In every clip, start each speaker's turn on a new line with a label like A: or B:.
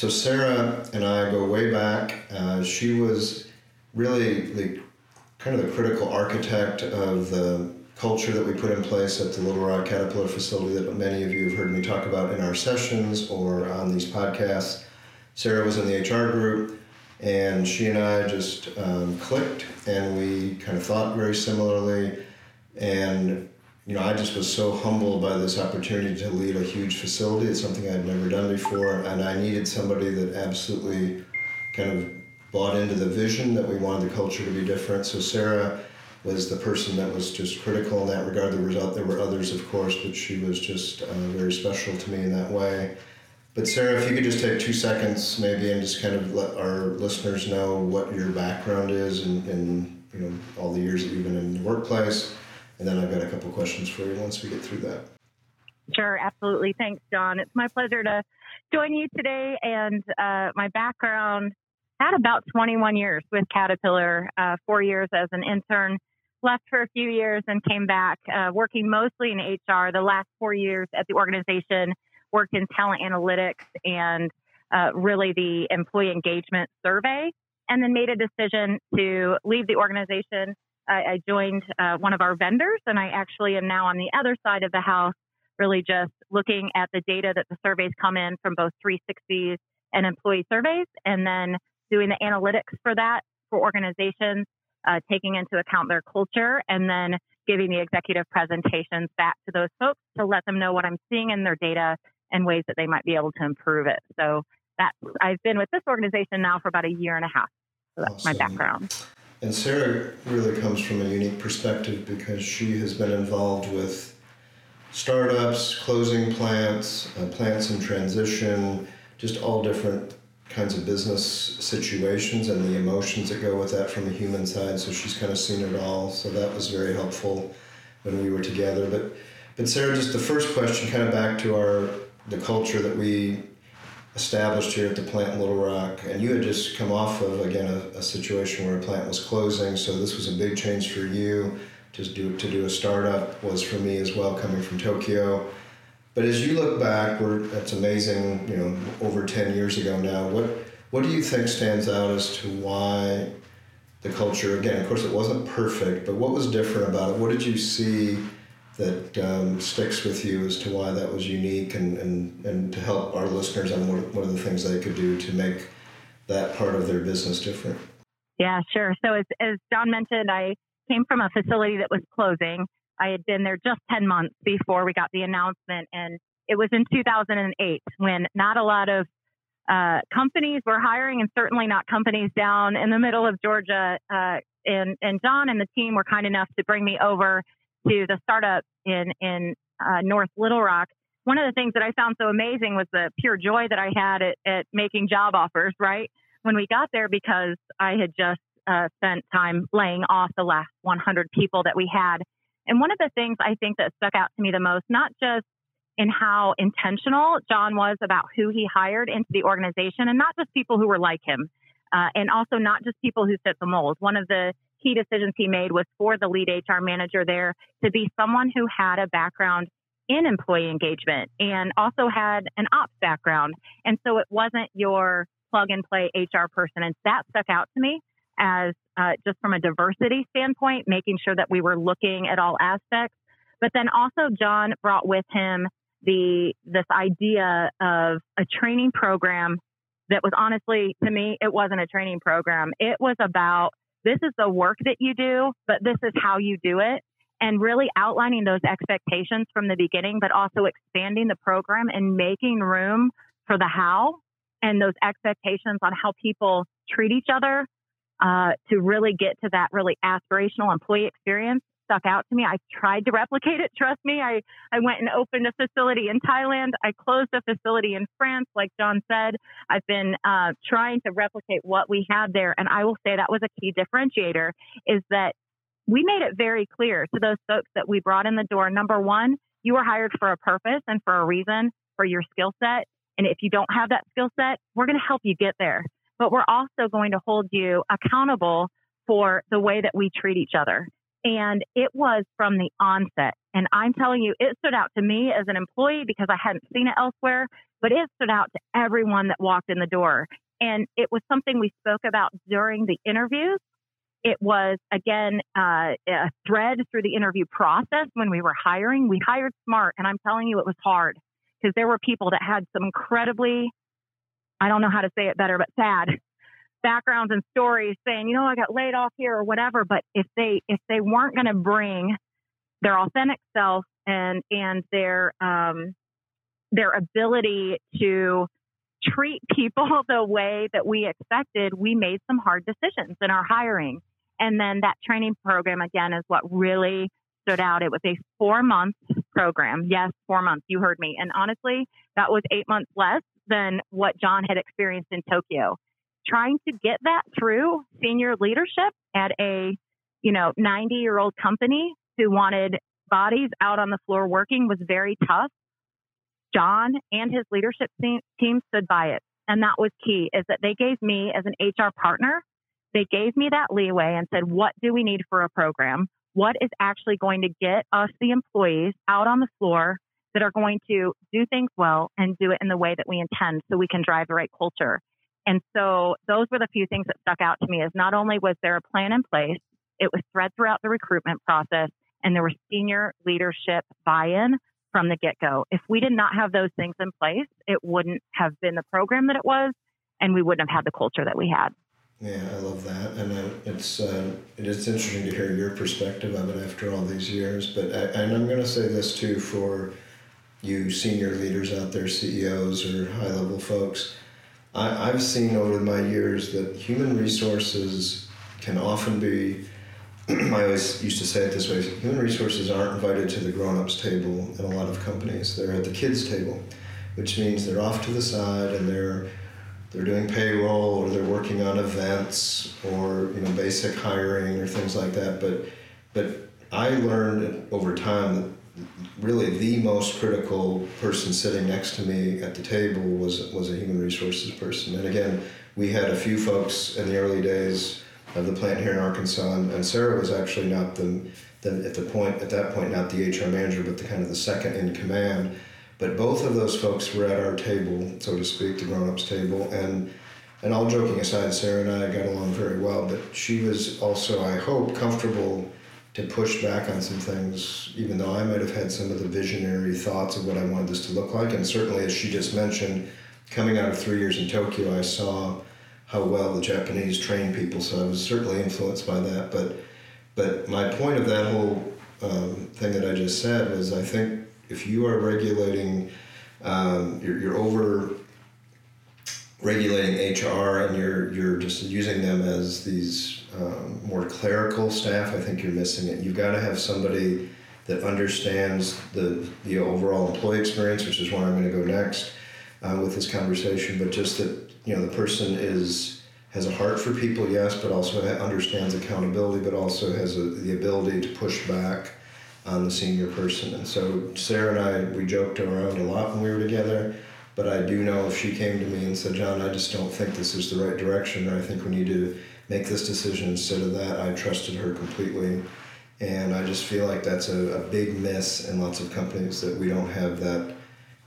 A: So Sarah and I go way back. Uh, she was really the kind of the critical architect of the culture that we put in place at the Little Rock Caterpillar facility that many of you have heard me talk about in our sessions or on these podcasts. Sarah was in the HR group, and she and I just um, clicked, and we kind of thought very similarly. And you know, I just was so humbled by this opportunity to lead a huge facility. It's something I'd never done before, and I needed somebody that absolutely kind of bought into the vision that we wanted the culture to be different. So Sarah was the person that was just critical in that regard. There was there were others, of course, but she was just uh, very special to me in that way. But Sarah, if you could just take two seconds, maybe, and just kind of let our listeners know what your background is and, and you know all the years that you've been in the workplace and then I've got a couple questions for you once we get through that.
B: Sure, absolutely. Thanks, Jon. It's my pleasure to join you today. And uh, my background had about 21 years with Caterpillar, uh, four years as an intern, left for a few years and came back uh, working mostly in HR. The last four years at the organization, worked in talent analytics and uh, really the employee engagement survey, and then made a decision to leave the organization I, I joined uh, one of our vendors, and I actually am now on the other side of the house, really just looking at the data that the surveys come in from both 360s and employee surveys, and then doing the analytics for that for organizations, uh, taking into account their culture, and then giving the executive presentations back to those folks to let them know what I'm seeing in their data and ways that they might be able to improve it. So that's I've been with this organization now for about a year and a half. So that's awesome. my background.
A: And Sarah really comes from a unique perspective because she has been involved with startups, closing plants, uh, plants in transition, just all different kinds of business situations and the emotions that go with that from the human side. So she's kind of seen it all. So that was very helpful when we were together. But but Sarah, just the first question, kind of back to our the culture that we established here at the plant in Little Rock, and you had just come off of again a, a, situation where a plant was closing, so this was a big change for you. To do to do a startup was for me as well, coming from Tokyo. But as you look back, we're that's amazing. You know, over ten years ago now. What what do you think stands out as to why the culture? Again, of course, it wasn't perfect, but what was different about it? What did you see? That um, sticks with you as to why that was unique and, and, and to help our listeners on what, what are the things they could do to make that part of their business different?
B: Yeah, sure. So as, as Jon mentioned, I came from a facility that was closing. I had been there just 10 months before we got the announcement. And it was in 2008 when not a lot of uh, companies were hiring and certainly not companies down in the middle of Georgia. Uh, and, and Jon and the team were kind enough to bring me over to the startup in in uh, North Little Rock, one of the things that I found so amazing was the pure joy that I had at, at making job offers. Right when we got there, because I had just uh, spent time laying off the last 100 people that we had. And one of the things I think that stuck out to me the most, not just in how intentional Jon was about who he hired into the organization, and not just people who were like him, uh, and also not just people who fit the mold. One of the key decisions he made was for the lead HR manager there to be someone who had a background in employee engagement and also had an ops background. And so it wasn't your plug and play HR person. And that stuck out to me as uh, just from a diversity standpoint, making sure that we were looking at all aspects. But then also, Jon brought with him the this idea of a training program that was honestly to me it wasn't a training program it was about this is the work that you do, but this is how you do it. And really outlining those expectations from the beginning, but also expanding the program and making room for the how and those expectations on how people treat each other uh, to really get to that really aspirational employee experience. Stuck out to me. I tried to replicate it. Trust me. I, I went and opened a facility in Thailand. I closed a facility in France, like Jon said. I've been uh, trying to replicate what we had there. And I will say that was a key differentiator is that we made it very clear to those folks that we brought in the door. Number one, you were hired for a purpose and for a reason for your skill set. And if you don't have that skill set, we're going to help you get there. But we're also going to hold you accountable for the way that we treat each other. And it was from the onset. And I'm telling you, it stood out to me as an employee because I hadn't seen it elsewhere, but it stood out to everyone that walked in the door. And it was something we spoke about during the interviews. It was, again, uh, a thread through the interview process when we were hiring. We hired smart, and I'm telling you, it was hard because there were people that had some incredibly, I don't know how to say it better, but sad backgrounds and stories saying, you know, I got laid off here or whatever. But if they if they weren't going to bring their authentic self and and their um, their ability to treat people the way that we expected, we made some hard decisions in our hiring. And then that training program again is what really stood out. It was a four month program. Yes, four months. You heard me. And honestly, that was eight months less than what Jon had experienced in Tokyo trying to get that through senior leadership at a, you know, 90 year old company who wanted bodies out on the floor working was very tough. Jon and his leadership team stood by it. And that was key is that they gave me as an HR partner, they gave me that leeway and said, what do we need for a program? What is actually going to get us, the employees, out on the floor that are going to do things well and do it in the way that we intend so we can drive the right culture? And so those were the few things that stuck out to me is not only was there a plan in place, it was thread throughout the recruitment process and there was senior leadership buy-in from the get-go. If we did not have those things in place, it wouldn't have been the program that it was and we wouldn't have had the culture that we had.
A: Yeah, I love that, and it's uh, it is interesting to hear your perspective of it after all these years. But I, and I'm going to say this too for you senior leaders out there, CEOs or high level folks. I, I've seen over my years that human resources can often be. I always used to say it this way: human resources aren't invited to the grown-ups table in a lot of companies. They're at the kids table, which means they're off to the side and they're they're doing payroll or they're working on events or you know basic hiring or things like that. But but I learned over time that really the most critical person sitting next to me at the table was was a human resources person. And again, we had a few folks in the early days of the plant here in Arkansas, and, Sarah was actually not the, the at the point at that point not the HR manager, but the kind of the second in command. But both of those folks were at our table, so to speak, the grown-ups table, and and all joking aside, Sarah and I got along very well. But she was also, I hope, comfortable to push back on some things, even though I might have had some of the visionary thoughts of what I wanted this to look like. And certainly, as she just mentioned, coming out of three years in Tokyo, I saw how well the Japanese train people. So I was certainly influenced by that. But but my point of that whole um, thing that I just said was, I think if you are regulating, um, you're, you're over regulating HR and you're you're just using them as these um, more clerical staff, I think you're missing it. You've got to have somebody that understands the the overall employee experience, which is where I'm going to go next uh, with this conversation. But just that you know the person is has a heart for people, yes, but also understands accountability, but also has a, the ability to push back on the senior person. And so Sarah and I we joked around a lot when we were together but I do know if she came to me and said, Jon, I just don't think this is the right direction, or I think we need to make this decision instead of that, I trusted her completely. And I just feel like that's a, a big miss in lots of companies that we don't have that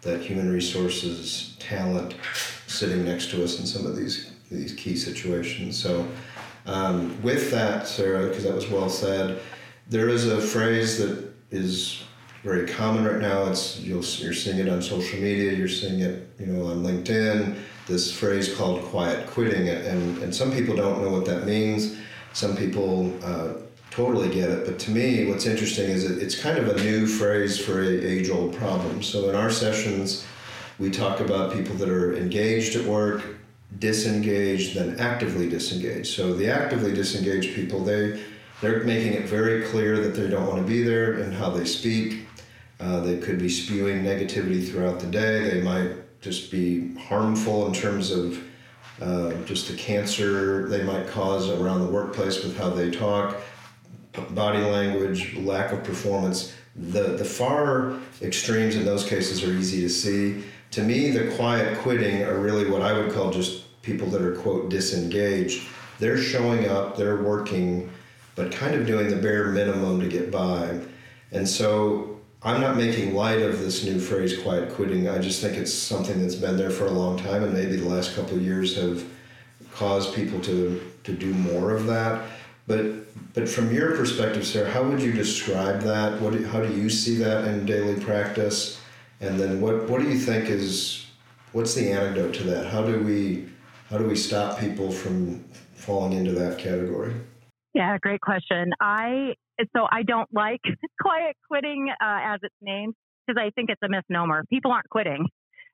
A: that human resources talent sitting next to us in some of these these key situations. So, um, with that, Sarah, because that was well said, there is a phrase that is very common right now. It's you'll you're seeing it on social media. You're seeing it, you know, on LinkedIn. This phrase called quiet quitting, and and some people don't know what that means. Some people uh, totally get it, but to me, what's interesting is it, it's kind of a new phrase for a age-old problem. So in our sessions, we talk about people that are engaged at work, disengaged, then actively disengaged. So the actively disengaged people, they they're making it very clear that they don't want to be there and how they speak. Uh, they could be spewing negativity throughout the day. They might just be harmful in terms of uh, just the cancer they might cause around the workplace with how they talk, body language, lack of performance. The, the far extremes in those cases are easy to see. To me, the quiet quitting are really what I would call just people that are, quote, disengaged. They're showing up, they're working, but kind of doing the bare minimum to get by. And so I'm not making light of this new phrase, quiet quitting. I just think it's something that's been there for a long time, and maybe the last couple of years have caused people to, to do more of that. But but from your perspective, Sarah, how would you describe that? What how do you see that in daily practice? And then what what do you think is what's the antidote to that? How do we how do we stop people from falling into that category?
B: Yeah, great question. I so I don't like quiet quitting uh, as it's named because I think it's a misnomer. People aren't quitting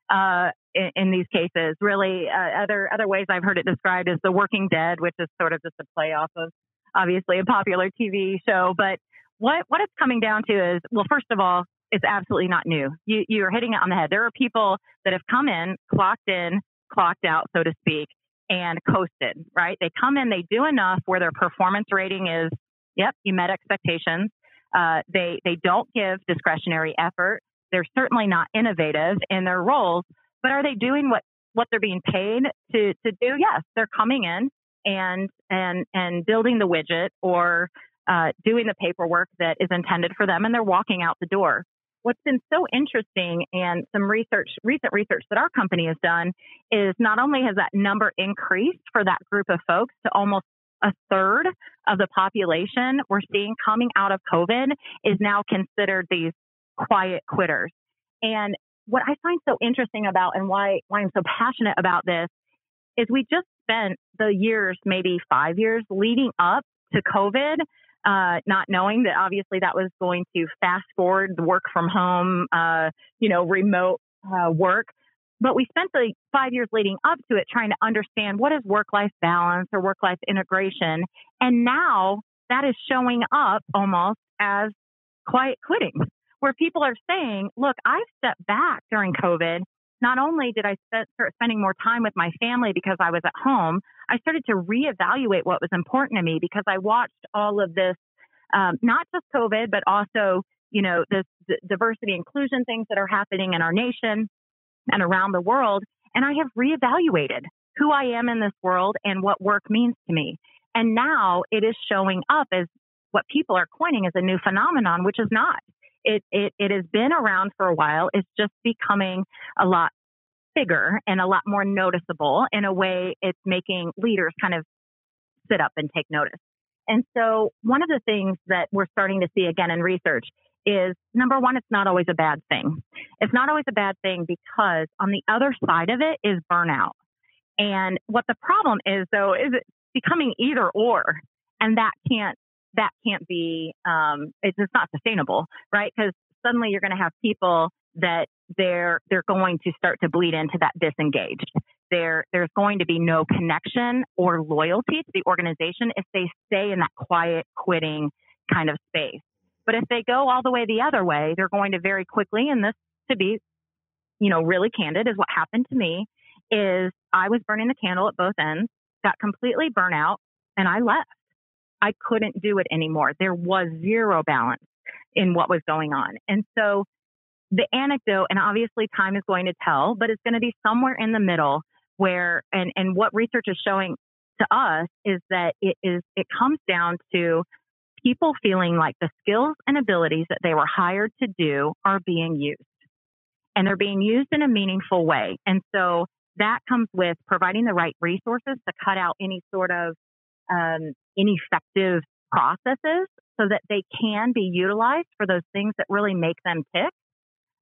B: uh, in, in, these cases. Really, uh, other other ways I've heard it described is the Working Dead, which is sort of just a play off of obviously a popular TV show. But what what it's coming down to is, well, first of all, it's absolutely not new. You you're hitting it on the head. There are people that have come in, clocked in, clocked out, so to speak, and coasted. Right? They come in, they do enough where their performance rating is, yep, you met expectations. Uh, they they don't give discretionary effort. They're certainly not innovative in their roles, but are they doing what what they're being paid to to do? Yes, they're coming in and and and building the widget or uh, doing the paperwork that is intended for them, and they're walking out the door. What's been so interesting and some research, recent research that our company has done is not only has that number increased for that group of folks to almost a third of the population we're seeing coming out of COVID is now considered these quiet quitters. And what I find so interesting about and why, why I'm so passionate about this is we just spent the years, maybe five years leading up to COVID, uh, not knowing that obviously that was going to fast forward the work from home, uh, you know, remote uh, work. But we spent the five years leading up to it trying to understand what is work life balance or work life integration. And now that is showing up almost as quiet quitting, where people are saying, look, I've stepped back during COVID not only did I start spending more time with my family because I was at home, I started to reevaluate what was important to me because I watched all of this, um, not just COVID, but also, you know, this diversity inclusion things that are happening in our nation and around the world. And I have reevaluated who I am in this world and what work means to me. And now it is showing up as what people are coining as a new phenomenon, which is not it, it, it has been around for a while. It's just becoming a lot bigger and a lot more noticeable in a way it's making leaders kind of sit up and take notice. And so one of the things that we're starting to see again in research is number one, it's not always a bad thing. It's not always a bad thing because on the other side of it is burnout. And what the problem is though, is it's becoming either or. And that can't that can't be, um, it's just not sustainable, right? Because suddenly you're going to have people that they're they're going to start to bleed into that disengaged. There there's going to be no connection or loyalty to the organization if they stay in that quiet quitting kind of space. But if they go all the way the other way, they're going to very quickly, and this to be, you know, really candid is what happened to me is I was burning the candle at both ends, got completely burnt out, and I left. I couldn't do it anymore. There was zero balance in what was going on. And so the anecdote, and obviously time is going to tell, but it's going to be somewhere in the middle where, and, and what research is showing to us is that it is, it comes down to people feeling like the skills and abilities that they were hired to do are being used and they're being used in a meaningful way. And so that comes with providing the right resources to cut out any sort of um, ineffective processes so that they can be utilized for those things that really make them tick.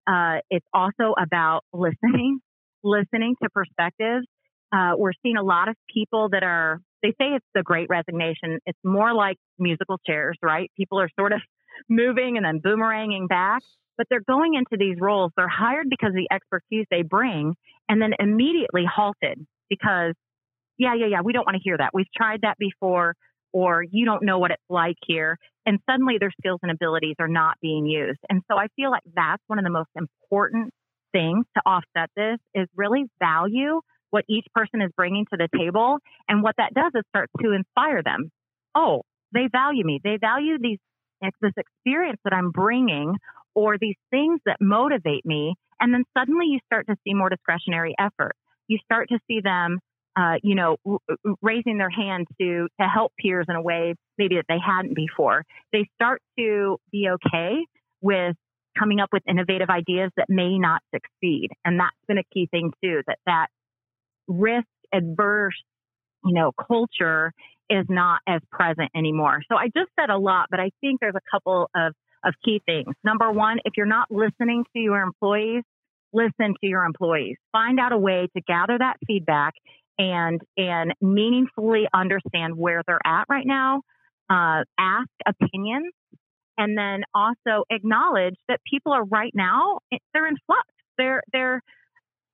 B: Uh, it's also about listening, listening to perspectives. Uh, we're seeing a lot of people that are, they say it's the great resignation. It's more like musical chairs, right? People are sort of moving and then boomeranging back, but they're going into these roles. They're hired because of the expertise they bring and then immediately halted because, yeah, yeah, yeah, we don't want to hear that. We've tried that before or you don't know what it's like here. And suddenly their skills and abilities are not being used. And so I feel like that's one of the most important things to offset this is really value what each person is bringing to the table. And what that does is start to inspire them. Oh, they value me. They value these this experience that I'm bringing or these things that motivate me. And then suddenly you start to see more discretionary effort. You start to see them, uh, you know, r- raising their hand to to help peers in a way maybe that they hadn't before. They start to be okay with coming up with innovative ideas that may not succeed, and that's been a key thing too. That that risk adverse, you know, culture is not as present anymore. So I just said a lot, but I think there's a couple of, of key things. Number one, if you're not listening to your employees, listen to your employees. Find out a way to gather that feedback and and meaningfully understand where they're at right now. Uh, ask opinions, and then also acknowledge that people are right now they're in flux. They're they're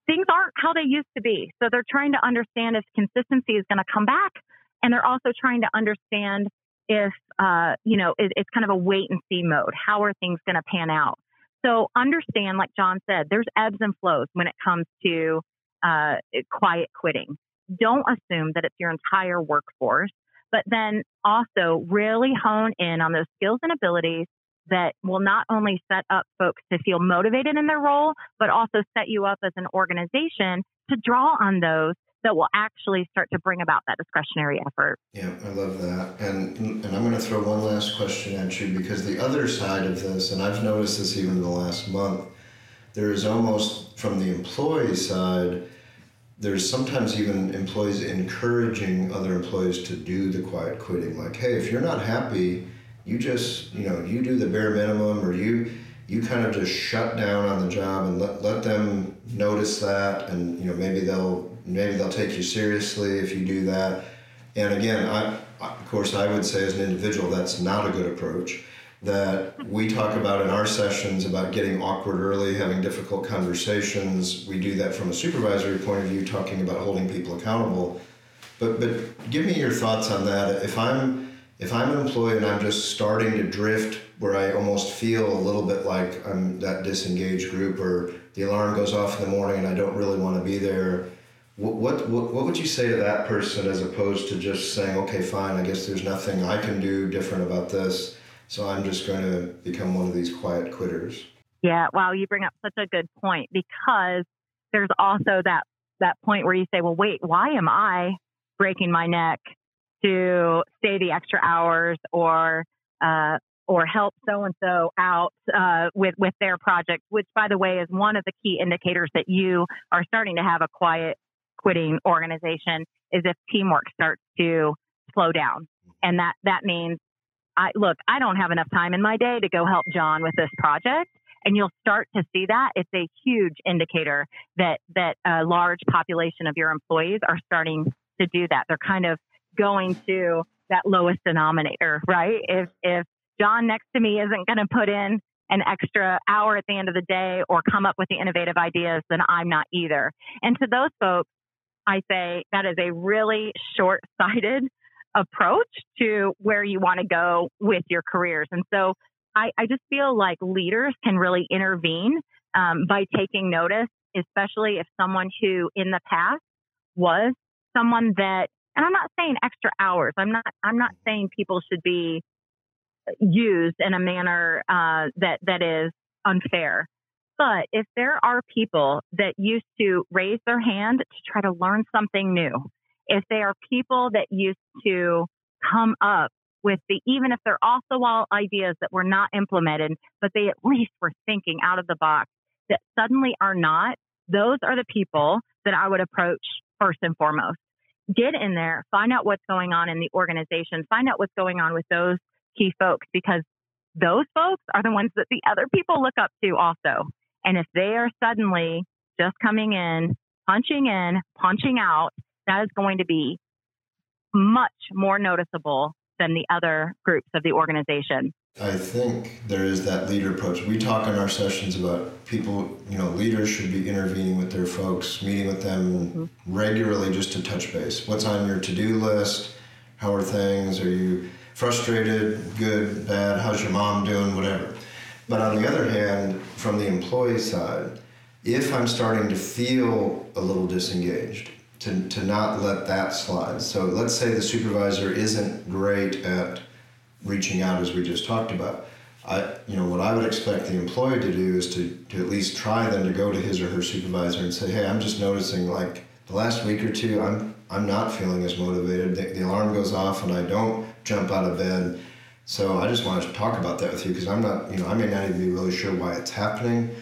B: things aren't how they used to be. So they're trying to understand if consistency is going to come back and they're also trying to understand if uh, you know it, it's kind of a wait and see mode. How are things going to pan out? So understand, like Jon said, there's ebbs and flows when it comes to uh, quiet quitting. Don't assume that it's your entire workforce, but then also really hone in on those skills and abilities that will not only set up folks to feel motivated in their role, but also set you up as an organization to draw on those that will actually start to bring about that discretionary effort.
A: Yeah, I love that. And and I'm going to throw one last question at you because the other side of this, and I've noticed this even in the last month, there is almost from the employee side, there's sometimes even employees encouraging other employees to do the quiet quitting. Like, hey, if you're not happy, you just, you know, you do the bare minimum or you you kind of just shut down on the job and let, let them notice that and you know maybe they'll maybe they'll take you seriously if you do that. And again, I, of course, I would say as an individual, that's not a good approach. That we talk about in our sessions about getting awkward early, having difficult conversations. We do that from a supervisory point of view, talking about holding people accountable. But but give me your thoughts on that. If I'm if I'm an employee and I'm just starting to drift where I almost feel a little bit like I'm that disengaged group or the alarm goes off in the morning and I don't really want to be there what, what, what would you say to that person as opposed to just saying, okay, fine, I guess there's nothing I can do different about this, so I'm just going to become one of these quiet quitters?
B: Yeah, wow, you bring up such a good point because there's also that that point where you say, well, wait, why am I breaking my neck to stay the extra hours or uh, or help so and so out uh, with with their project, which by the way is one of the key indicators that you are starting to have a quiet quitting organization is if teamwork starts to slow down. And that, that means I look, I don't have enough time in my day to go help John with this project. And you'll start to see that. It's a huge indicator that, that a large population of your employees are starting to do that. They're kind of going to that lowest denominator, right? If, if John next to me isn't going to put in an extra hour at the end of the day or come up with the innovative ideas, then I'm not either. And to those folks, I say that is a really short sighted approach to where you want to go with your careers. And so I, I just feel like leaders can really intervene um, by taking notice, especially if someone who in the past was someone that, and I'm not saying extra hours. I'm not, I'm not saying people should be used in a manner uh, that that is unfair. But if there are people that used to raise their hand to try to learn something new, if they are people that used to come up with the, even if they're off the wall ideas that were not implemented, but they at least were thinking out of the box that suddenly are not, those are the people that I would approach first and foremost. Get in there, find out what's going on in the organization, find out what's going on with those key folks because those folks are the ones that the other people look up to also. And if they are suddenly just coming in, punching in, punching out, that is going to be much more noticeable than the other groups of the organization.
A: I think there is that leader approach. We talk in our sessions about people, you know, leaders should be intervening with their folks, meeting with them mm-hmm. regularly just to touch base. What's on your to do list? How are things? Are you frustrated? Good? Bad? How's your mom doing? Whatever. But on the other hand, from the employee side, if I'm starting to feel a little disengaged, to, to not let that slide. So let's say the supervisor isn't great at reaching out as we just talked about. I, you know, what I would expect the employee to do is to, to at least try then to go to his or her supervisor and say, hey, I'm just noticing like the last week or two, I'm, I'm not feeling as motivated. The, the alarm goes off and I don't jump out of bed. So I just wanted to talk about that with you because I'm not, you know, I may not even be really sure why it's happening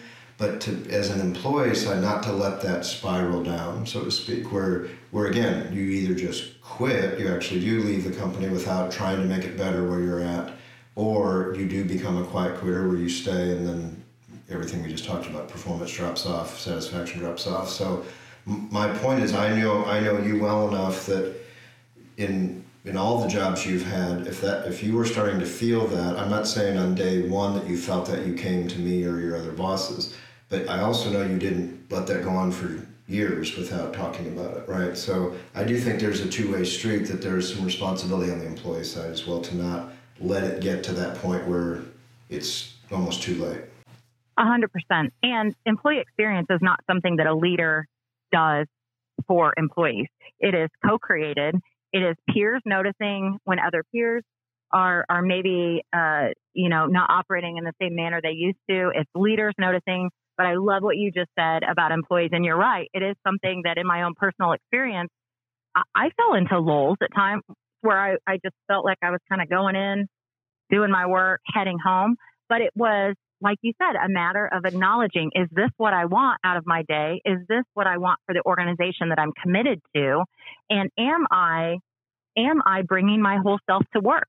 A: but to, as an employee side, not to let that spiral down, so to speak, where where again you either just quit, you actually do leave the company without trying to make it better where you're at, or you do become a quiet quitter where you stay and then everything we just talked about, performance drops off, satisfaction drops off. So my point is, I know I know you well enough that in in all the jobs you've had, if that if you were starting to feel that, I'm not saying on day one that you felt that you came to me or your other bosses but I also know you didn't let that go on for years without talking about it, right? So I do think there's a two-way street that there's some responsibility on the employee side as well to not let it get to that point where it's almost too late.
B: A hundred percent. And employee experience is not something that a leader does for employees. It is co-created. It is peers noticing when other peers are are maybe uh, you know not operating in the same manner they used to. It's leaders noticing but I love what you just said about employees. And you're right. It is something that in my own personal experience, I, I fell into lulls at times where I, I just felt like I was kind of going in, doing my work, heading home. But it was, like you said, a matter of acknowledging is this what I want out of my day? Is this what I want for the organization that I'm committed to? And am I, am I bringing my whole self to work?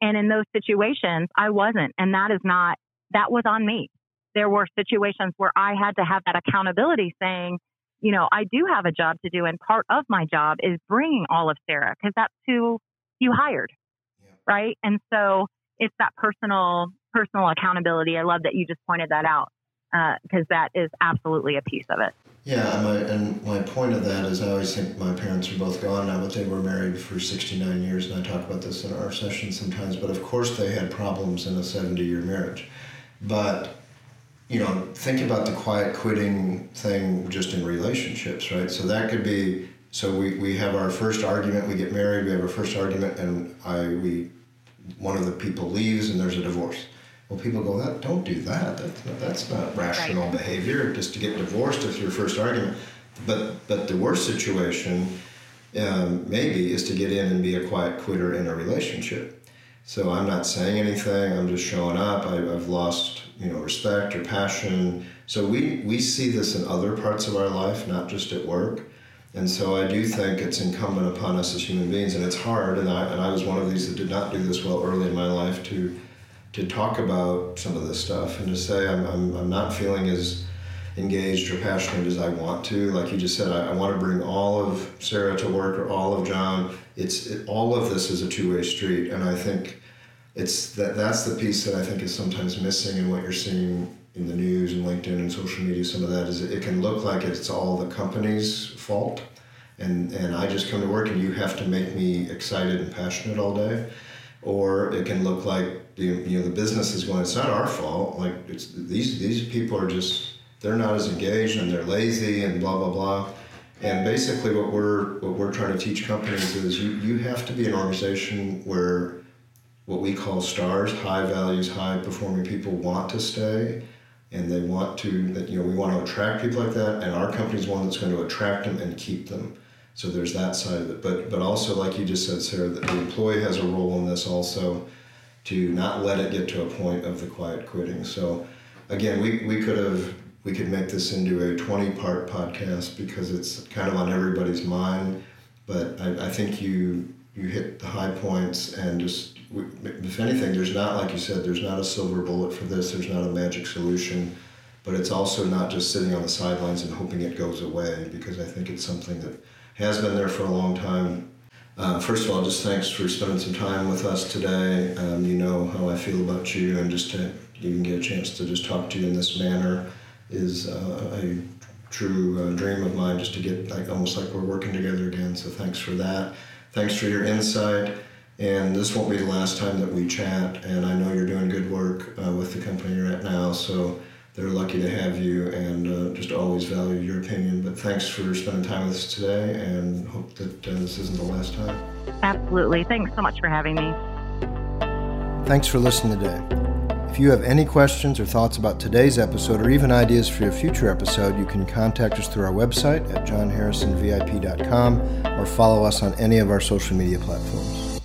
B: And in those situations, I wasn't. And that is not, that was on me there were situations where I had to have that accountability saying, you know, I do have a job to do, and part of my job is bringing all of Sarah because that's who you hired, yeah. right? And so it's that personal personal accountability. I love that you just pointed that out because uh, that is absolutely a piece of it.
A: Yeah, my, and my point of that is I always think my parents are both gone now, but they were married for 69 years, and I talk about this in our sessions sometimes. But of course, they had problems in a 70 year marriage. But you know, think about the quiet quitting thing just in relationships, right? So that could be so we, we have our first argument, we get married, we have our first argument, and I we one of the people leaves and there's a divorce. Well, people go, that don't do that. That's not, that's not rational right. behavior. Just to get divorced is your first argument. But but the worst situation um, maybe is to get in and be a quiet quitter in a relationship. So I'm not saying anything. I'm just showing up. I, I've lost you know respect or passion. So we we see this in other parts of our life, not just at work. And so I do think it's incumbent upon us as human beings, and it's hard. And I and I was one of these that did not do this well early in my life to to talk about some of this stuff and to say I'm I'm, I'm not feeling as engaged or passionate as I want to. Like you just said, I, I want to bring all of Sarah to work or all of Jon. It's it, all of this is a two way street, and I think it's that that's the piece that I think is sometimes missing in what you're seeing in the news and LinkedIn and social media. Some of that is it can look like it's all the company's fault, and and I just come to work and you have to make me excited and passionate all day, or it can look like the you know the business is going. It's not our fault. Like it's these these people are just they're not as engaged and they're lazy and blah blah blah. And basically, what we're what we're trying to teach companies is you you have to be an organization where what we call stars, high values, high performing people want to stay and they want to that you know we want to attract people like that and our company is one that's going to attract them and keep them. So there's that side of it. But but also like you just said sarah that the employee has a role in this also to not let it get to a point of the quiet quitting. So again we, we could have we could make this into a 20 part podcast because it's kind of on everybody's mind but I, I think you you hit the high points and just if anything, there's not, like you said, there's not a silver bullet for this, there's not a magic solution, but it's also not just sitting on the sidelines and hoping it goes away because I think it's something that has been there for a long time. Uh, first of all, just thanks for spending some time with us today. Um, you know how I feel about you, and just to even get a chance to just talk to you in this manner is uh, a true uh, dream of mine just to get like almost like we're working together again. So thanks for that Thanks for your insight. And this won't be the last time that we chat. And I know you're doing good work uh, with the company you're at now. So they're lucky to have you and uh, just always value your opinion. But thanks for spending time with us today and hope that uh, this isn't the last time.
B: Absolutely. Thanks so much for having me.
A: Thanks for listening today. If you have any questions or thoughts about today's episode or even ideas for a future episode, you can contact us through our website at johnharrisonvip.com or follow us on any of our social media platforms.